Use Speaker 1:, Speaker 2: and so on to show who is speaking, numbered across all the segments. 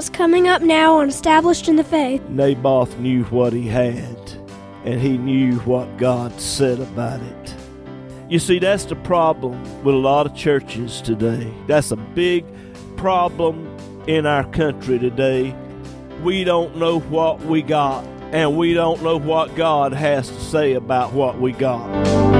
Speaker 1: what's coming up now on Established in the Faith.
Speaker 2: Naboth knew what he had, and he knew what God said about it. You see, that's the problem with a lot of churches today. That's a big problem in our country today. We don't know what we got, and we don't know what God has to say about what we got.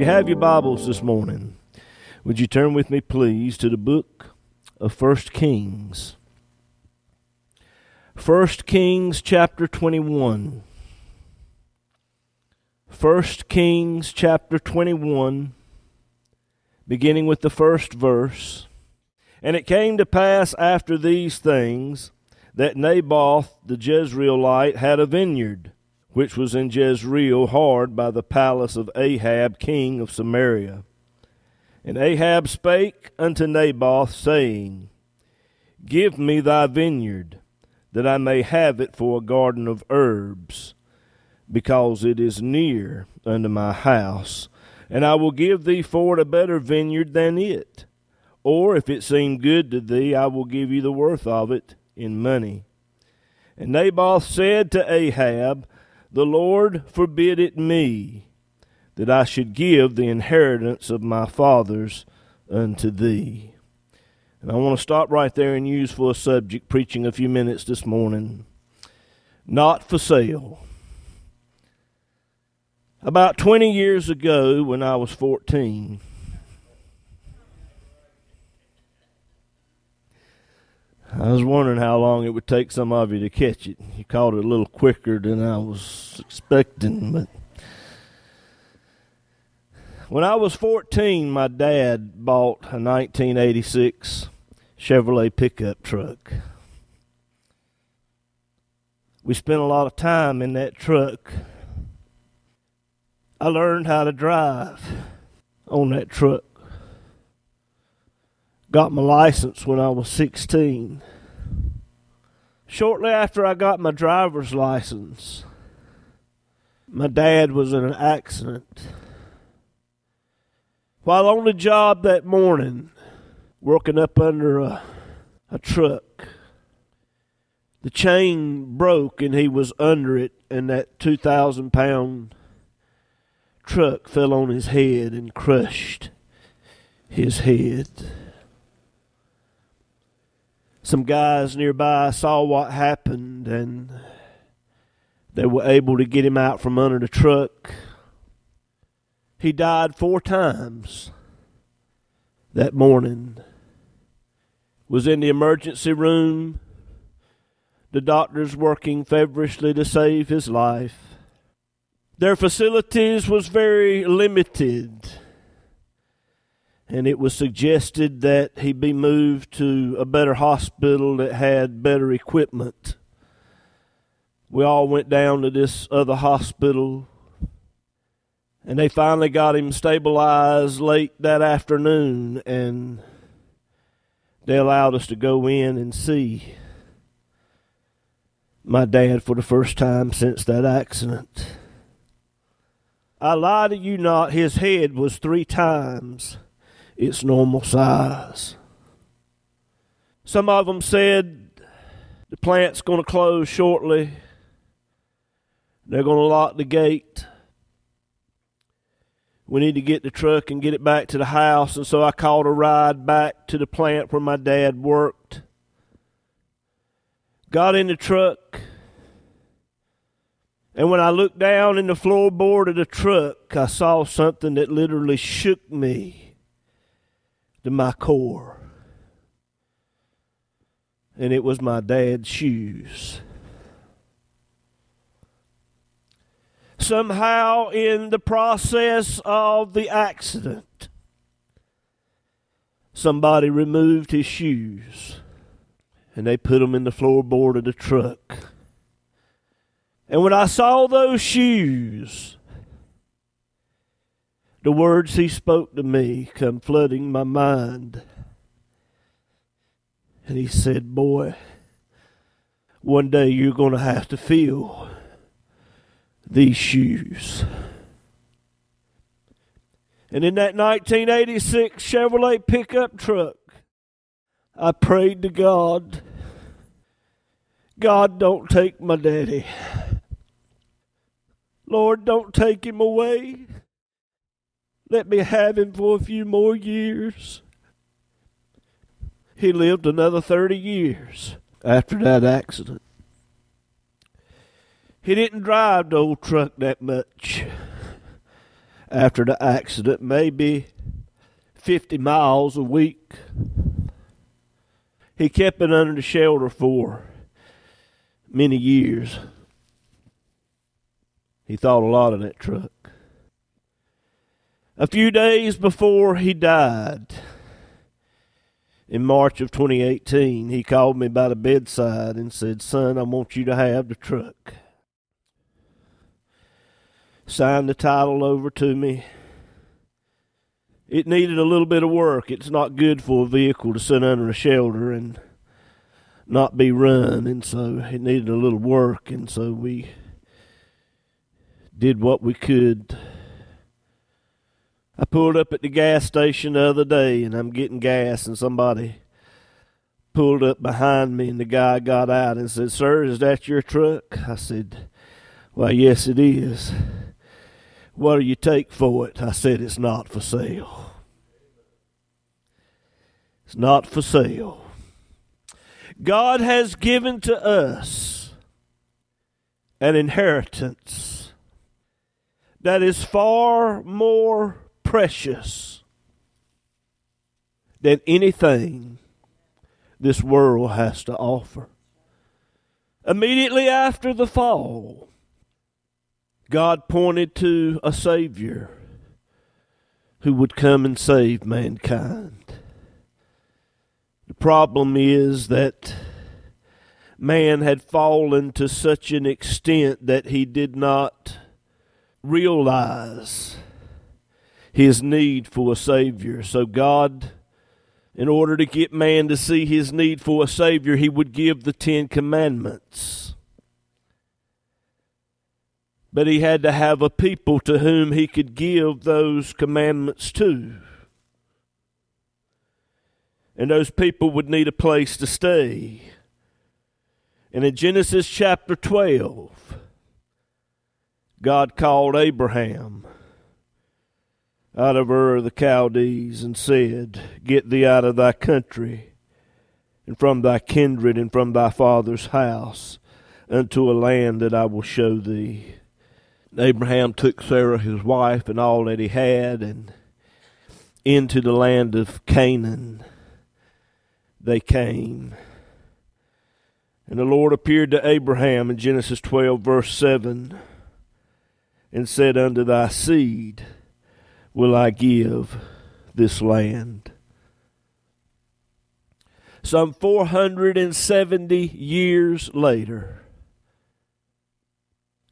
Speaker 2: You have your Bibles this morning, would you turn with me, please, to the book of First Kings? First Kings chapter 21. First Kings chapter 21, beginning with the first verse. And it came to pass after these things that Naboth the Jezreelite had a vineyard which was in Jezreel, hard by the palace of Ahab, king of Samaria. And Ahab spake unto Naboth, saying, Give me thy vineyard, that I may have it for a garden of herbs, because it is near unto my house, and I will give thee for it a better vineyard than it. Or if it seem good to thee, I will give you the worth of it in money. And Naboth said to Ahab, the Lord forbid it me that I should give the inheritance of my fathers unto thee. And I want to stop right there and use for a subject, preaching a few minutes this morning. Not for sale. About 20 years ago, when I was 14, I was wondering how long it would take some of you to catch it. You caught it a little quicker than I was expecting, but when I was 14, my dad bought a 1986 Chevrolet pickup truck. We spent a lot of time in that truck. I learned how to drive on that truck. Got my license when I was 16. Shortly after I got my driver's license, my dad was in an accident. While on the job that morning, working up under a, a truck, the chain broke and he was under it, and that 2,000 pound truck fell on his head and crushed his head some guys nearby saw what happened and they were able to get him out from under the truck. He died four times that morning. Was in the emergency room. The doctors working feverishly to save his life. Their facilities was very limited and it was suggested that he be moved to a better hospital that had better equipment. We all went down to this other hospital, and they finally got him stabilized late that afternoon, and they allowed us to go in and see my dad for the first time since that accident. I lie to you not, his head was three times its normal size. Some of them said the plant's going to close shortly. They're going to lock the gate. We need to get the truck and get it back to the house. And so I called a ride back to the plant where my dad worked. Got in the truck. And when I looked down in the floorboard of the truck, I saw something that literally shook me to my core. And it was my dad's shoes. Somehow, in the process of the accident, somebody removed his shoes and they put them in the floorboard of the truck. And when I saw those shoes, the words he spoke to me come flooding my mind. And he said, Boy, one day you're going to have to fill these shoes. And in that 1986 Chevrolet pickup truck, I prayed to God, God, don't take my daddy. Lord, don't take him away. Let me have him for a few more years. He lived another 30 years after that accident. He didn't drive the old truck that much after the accident, maybe 50 miles a week. He kept it under the shelter for many years. He thought a lot of that truck. A few days before he died, in March of 2018, he called me by the bedside and said, Son, I want you to have the truck. Signed the title over to me. It needed a little bit of work. It's not good for a vehicle to sit under a shelter and not be run, and so it needed a little work, and so we did what we could I pulled up at the gas station the other day and I'm getting gas and somebody pulled up behind me and the guy got out and said, Sir, is that your truck? I said, Why, yes, it is. What do you take for it? I said, It's not for sale. It's not for sale. God has given to us an inheritance that is far more precious than anything this world has to offer. Immediately after the fall, God pointed to a Savior who would come and save mankind. The problem is that man had fallen to such an extent that he did not realize his need for a Savior. So, God, in order to get man to see his need for a Savior, he would give the Ten Commandments. But he had to have a people to whom he could give those commandments to. And those people would need a place to stay. And in Genesis chapter 12, God called Abraham out of Ur of the Chaldees, and said, Get thee out of thy country, and from thy kindred, and from thy father's house, unto a land that I will show thee. Abraham took Sarah his wife, and all that he had, and into the land of Canaan they came. And the Lord appeared to Abraham in Genesis 12, verse 7, and said unto thy seed, will I give this land. Some 470 years later,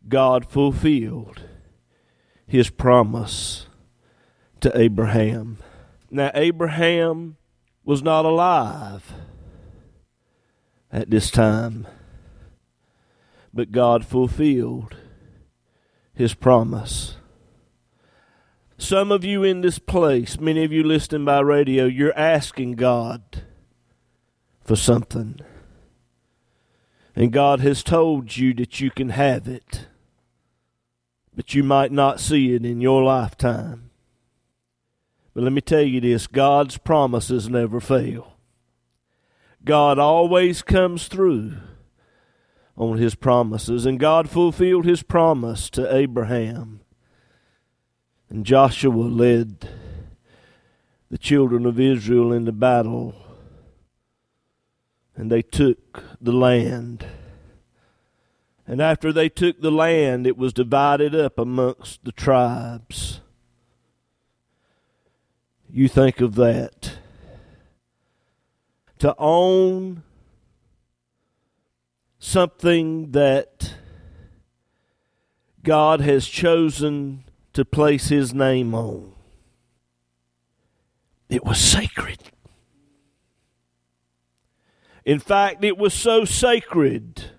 Speaker 2: God fulfilled his promise to Abraham. Now, Abraham was not alive at this time, but God fulfilled his promise. Some of you in this place, many of you listening by radio, you're asking God for something. And God has told you that you can have it, but you might not see it in your lifetime. But let me tell you this God's promises never fail. God always comes through on his promises, and God fulfilled his promise to Abraham and Joshua led the children of Israel into battle, and they took the land. And after they took the land, it was divided up amongst the tribes. You think of that. To own something that God has chosen to place His name on. It was sacred. In fact, it was so sacred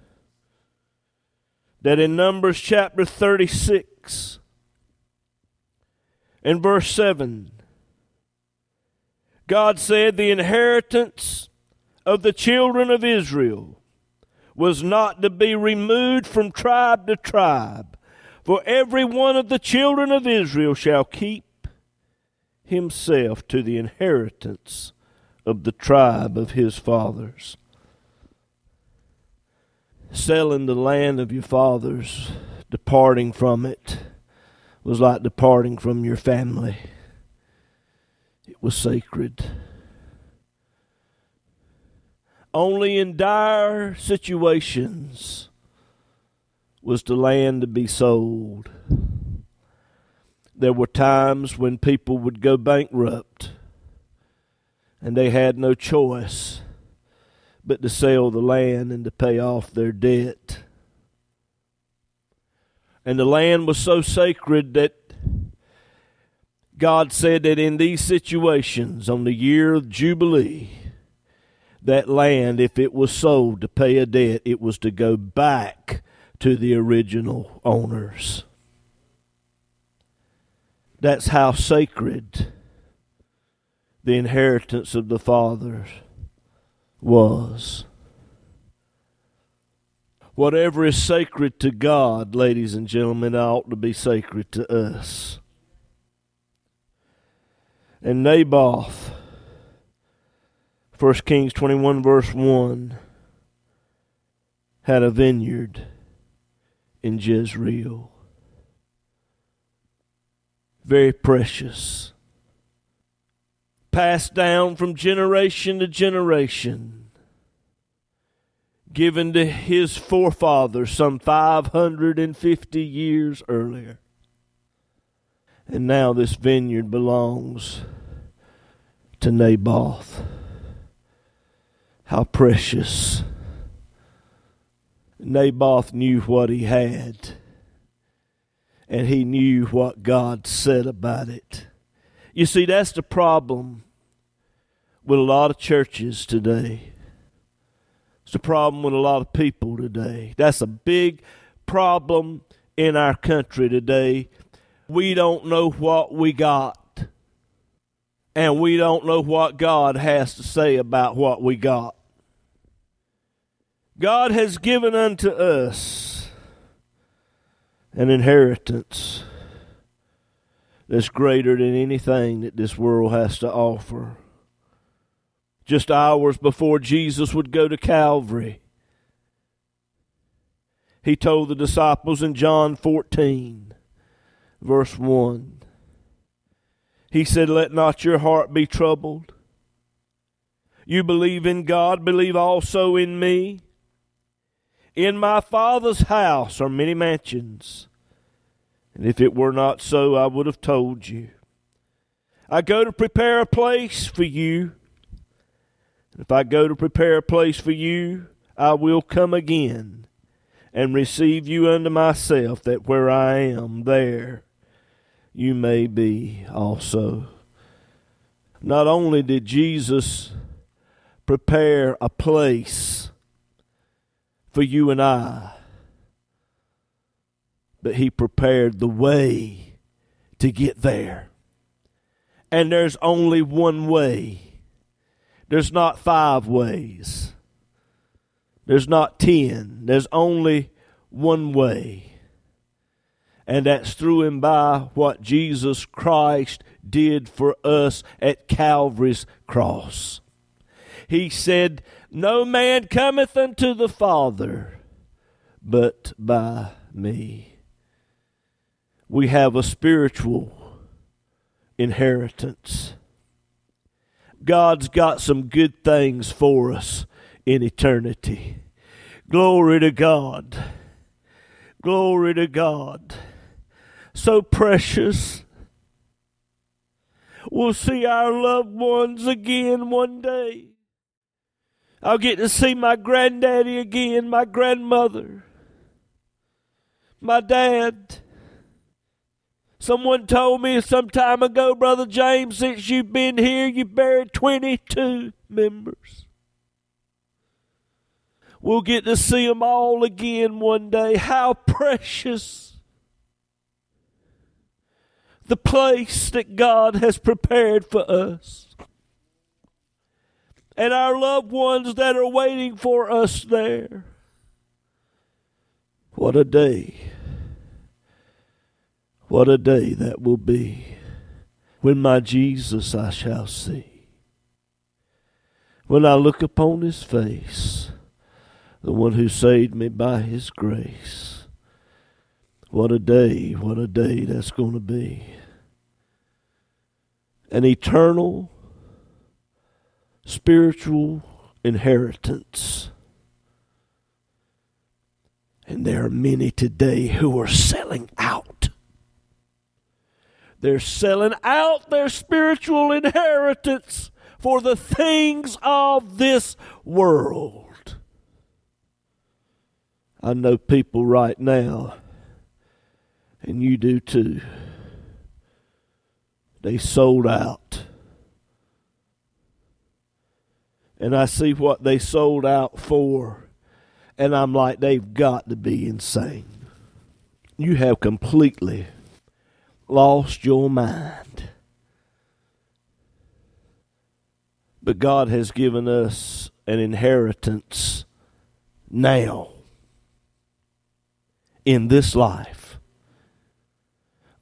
Speaker 2: that in Numbers chapter 36 and verse 7, God said, The inheritance of the children of Israel was not to be removed from tribe to tribe, for every one of the children of Israel shall keep himself to the inheritance of the tribe of his fathers selling the land of your fathers, departing from it, was like departing from your family. It was sacred. Only in dire situations was the land to be sold. There were times when people would go bankrupt and they had no choice but to sell the land and to pay off their debt. And the land was so sacred that God said that in these situations, on the year of Jubilee, that land, if it was sold to pay a debt, it was to go back to the original owners. That's how sacred the inheritance of the fathers was. Whatever is sacred to God, ladies and gentlemen, ought to be sacred to us. And Naboth, 1 Kings 21, verse 1, had a vineyard in Jezreel. Very precious passed down from generation to generation, given to his forefathers some 550 years earlier. And now this vineyard belongs to Naboth. How precious. Naboth knew what he had, and he knew what God said about it. You see, that's the problem with a lot of churches today. It's the problem with a lot of people today. That's a big problem in our country today. We don't know what we got, and we don't know what God has to say about what we got. God has given unto us an inheritance that's greater than anything that this world has to offer. Just hours before Jesus would go to Calvary, he told the disciples in John 14, verse 1, he said, Let not your heart be troubled. You believe in God, believe also in me. In my Father's house are many mansions. And if it were not so, I would have told you. I go to prepare a place for you. And if I go to prepare a place for you, I will come again and receive you unto myself, that where I am, there you may be also. Not only did Jesus prepare a place for you and I, but he prepared the way to get there. And there's only one way. There's not five ways. There's not ten. There's only one way. And that's through and by what Jesus Christ did for us at Calvary's cross. He said, No man cometh unto the Father but by me we have a spiritual inheritance. God's got some good things for us in eternity. Glory to God. Glory to God. So precious. We'll see our loved ones again one day. I'll get to see my granddaddy again, my grandmother, my dad. Someone told me some time ago, Brother James, since you've been here, you've buried 22 members. We'll get to see them all again one day. How precious the place that God has prepared for us. And our loved ones that are waiting for us there. What a day. What a day that will be when my Jesus I shall see. When I look upon his face, the one who saved me by his grace. What a day, what a day that's going to be. An eternal spiritual inheritance. And there are many today who are selling out they're selling out their spiritual inheritance for the things of this world. I know people right now, and you do too. They sold out. And I see what they sold out for, and I'm like, they've got to be insane. You have completely lost your mind. But God has given us an inheritance now in this life.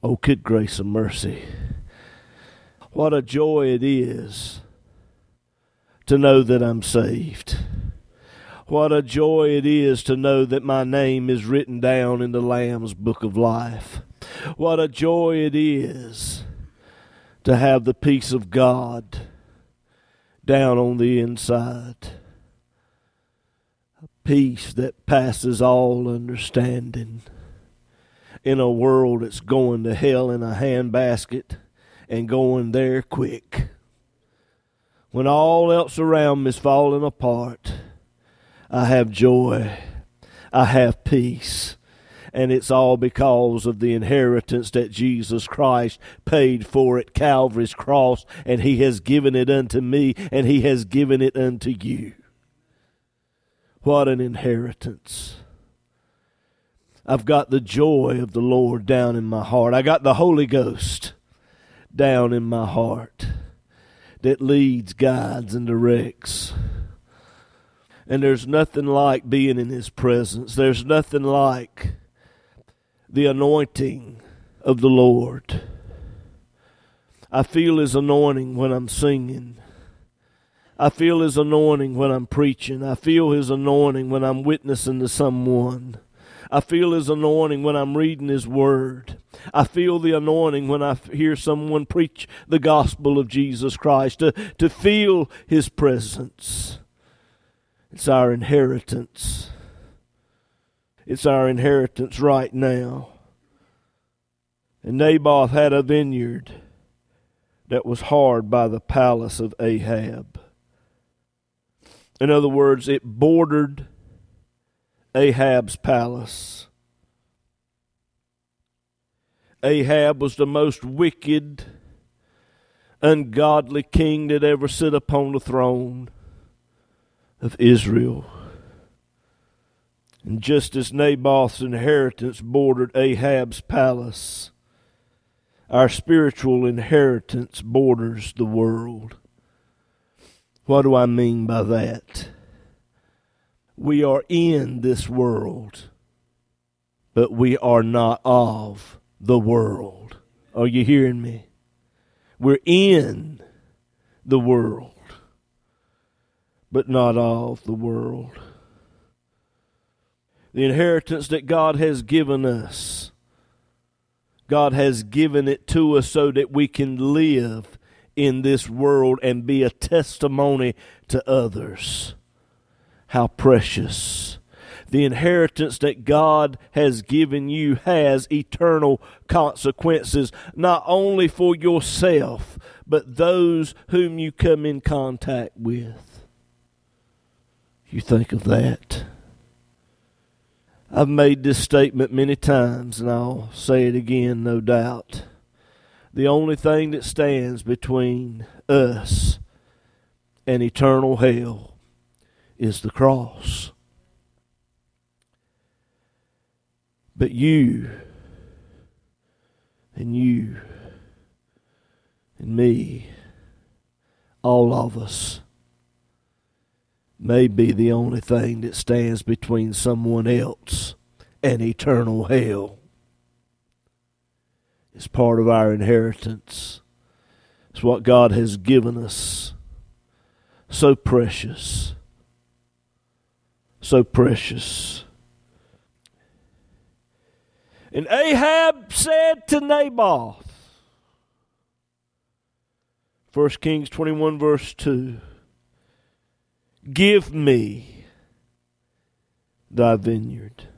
Speaker 2: Oh, good grace and mercy. What a joy it is to know that I'm saved. What a joy it is to know that my name is written down in the Lamb's book of life. What a joy it is to have the peace of God down on the inside. A peace that passes all understanding in a world that's going to hell in a handbasket and going there quick. When all else around me is falling apart, I have joy. I have peace and it's all because of the inheritance that Jesus Christ paid for at Calvary's cross, and He has given it unto me, and He has given it unto you. What an inheritance! I've got the joy of the Lord down in my heart. I got the Holy Ghost down in my heart that leads, guides, and directs. And there's nothing like being in His presence. There's nothing like the anointing of the Lord. I feel His anointing when I'm singing. I feel His anointing when I'm preaching. I feel His anointing when I'm witnessing to someone. I feel His anointing when I'm reading His Word. I feel the anointing when I hear someone preach the gospel of Jesus Christ, to, to feel His presence. It's our inheritance. It's our inheritance right now. And Naboth had a vineyard that was hard by the palace of Ahab. In other words, it bordered Ahab's palace. Ahab was the most wicked, ungodly king that ever sit upon the throne of Israel. And just as Naboth's inheritance bordered Ahab's palace, our spiritual inheritance borders the world. What do I mean by that? We are in this world, but we are not of the world. Are you hearing me? We're in the world, but not of the world the inheritance that God has given us. God has given it to us so that we can live in this world and be a testimony to others. How precious. the inheritance that God has given you has eternal consequences, not only for yourself, but those whom you come in contact with. You think of that. I've made this statement many times, and I'll say it again, no doubt. The only thing that stands between us and eternal hell is the cross. But you and you and me, all of us, may be the only thing that stands between someone else and eternal hell. It's part of our inheritance. It's what God has given us. So precious. So precious. And Ahab said to Naboth, 1 Kings 21, verse 2 Give me thy vineyard.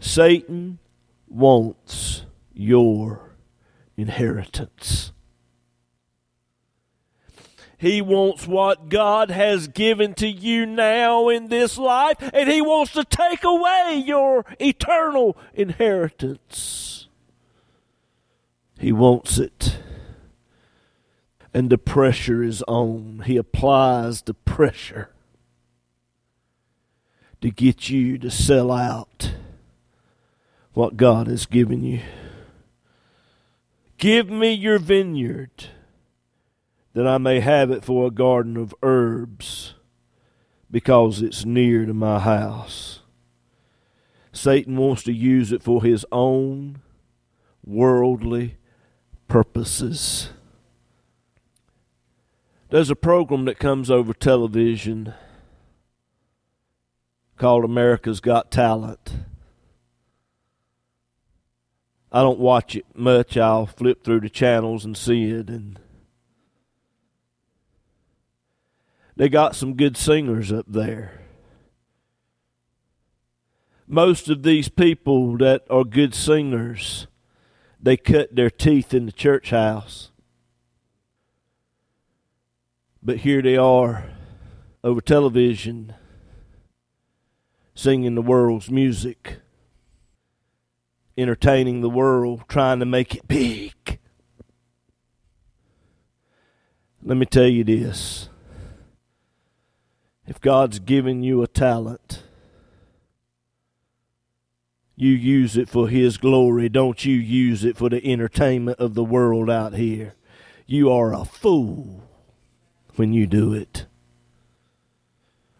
Speaker 2: Satan wants your inheritance. He wants what God has given to you now in this life, and He wants to take away your eternal inheritance. He wants it. And the pressure is on. He applies the pressure to get you to sell out what God has given you. Give me your vineyard that I may have it for a garden of herbs, because it's near to my house. Satan wants to use it for his own worldly purposes. There's a program that comes over television called America's Got Talent. I don't watch it much. I'll flip through the channels and see it and They got some good singers up there. Most of these people that are good singers, they cut their teeth in the church house. But here they are over television singing the world's music, entertaining the world, trying to make it big. Let me tell you this if God's given you a talent, you use it for His glory. Don't you use it for the entertainment of the world out here. You are a fool when you do it.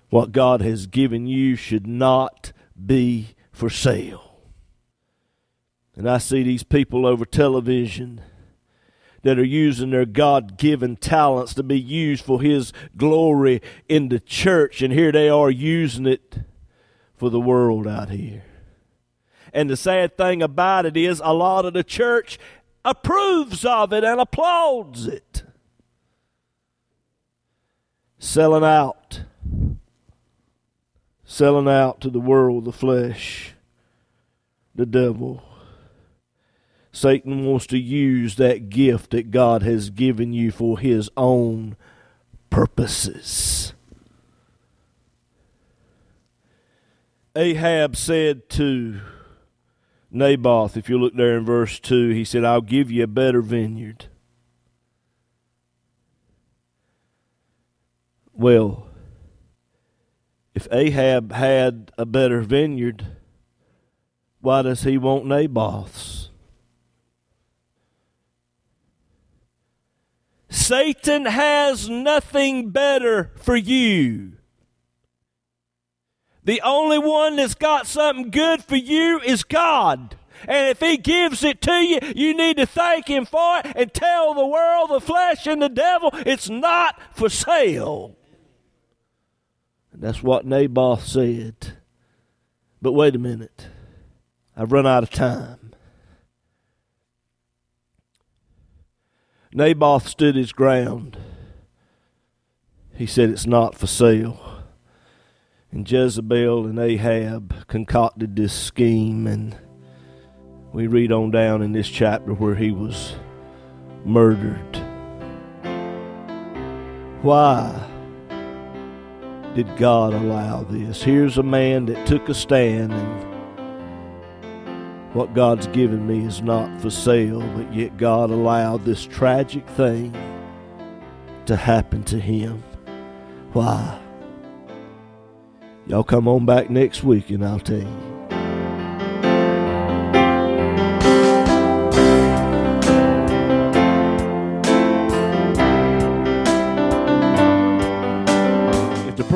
Speaker 2: What God has given you should not be for sale. And I see these people over television that are using their God given talents to be used for His glory in the church, and here they are using it for the world out here. And the sad thing about it is, a lot of the church approves of it and applauds it. Selling out. Selling out to the world, the flesh, the devil. Satan wants to use that gift that God has given you for his own purposes. Ahab said to Naboth, if you look there in verse 2, he said, I'll give you a better vineyard. Well, if Ahab had a better vineyard, why does he want Naboth's? Satan has nothing better for you. The only one that's got something good for you is God. And if He gives it to you, you need to thank Him for it and tell the world, the flesh, and the devil it's not for sale. And that's what Naboth said. But wait a minute. I've run out of time. Naboth stood his ground. He said, It's not for sale.
Speaker 3: And Jezebel and Ahab concocted this scheme, and we read on down in this chapter where he was murdered. Why did God allow this? Here's a man that took a stand, and what God's given me is not for sale, but yet God allowed this tragic thing to happen to him. Why? Y'all come on back next week and I'll tell you.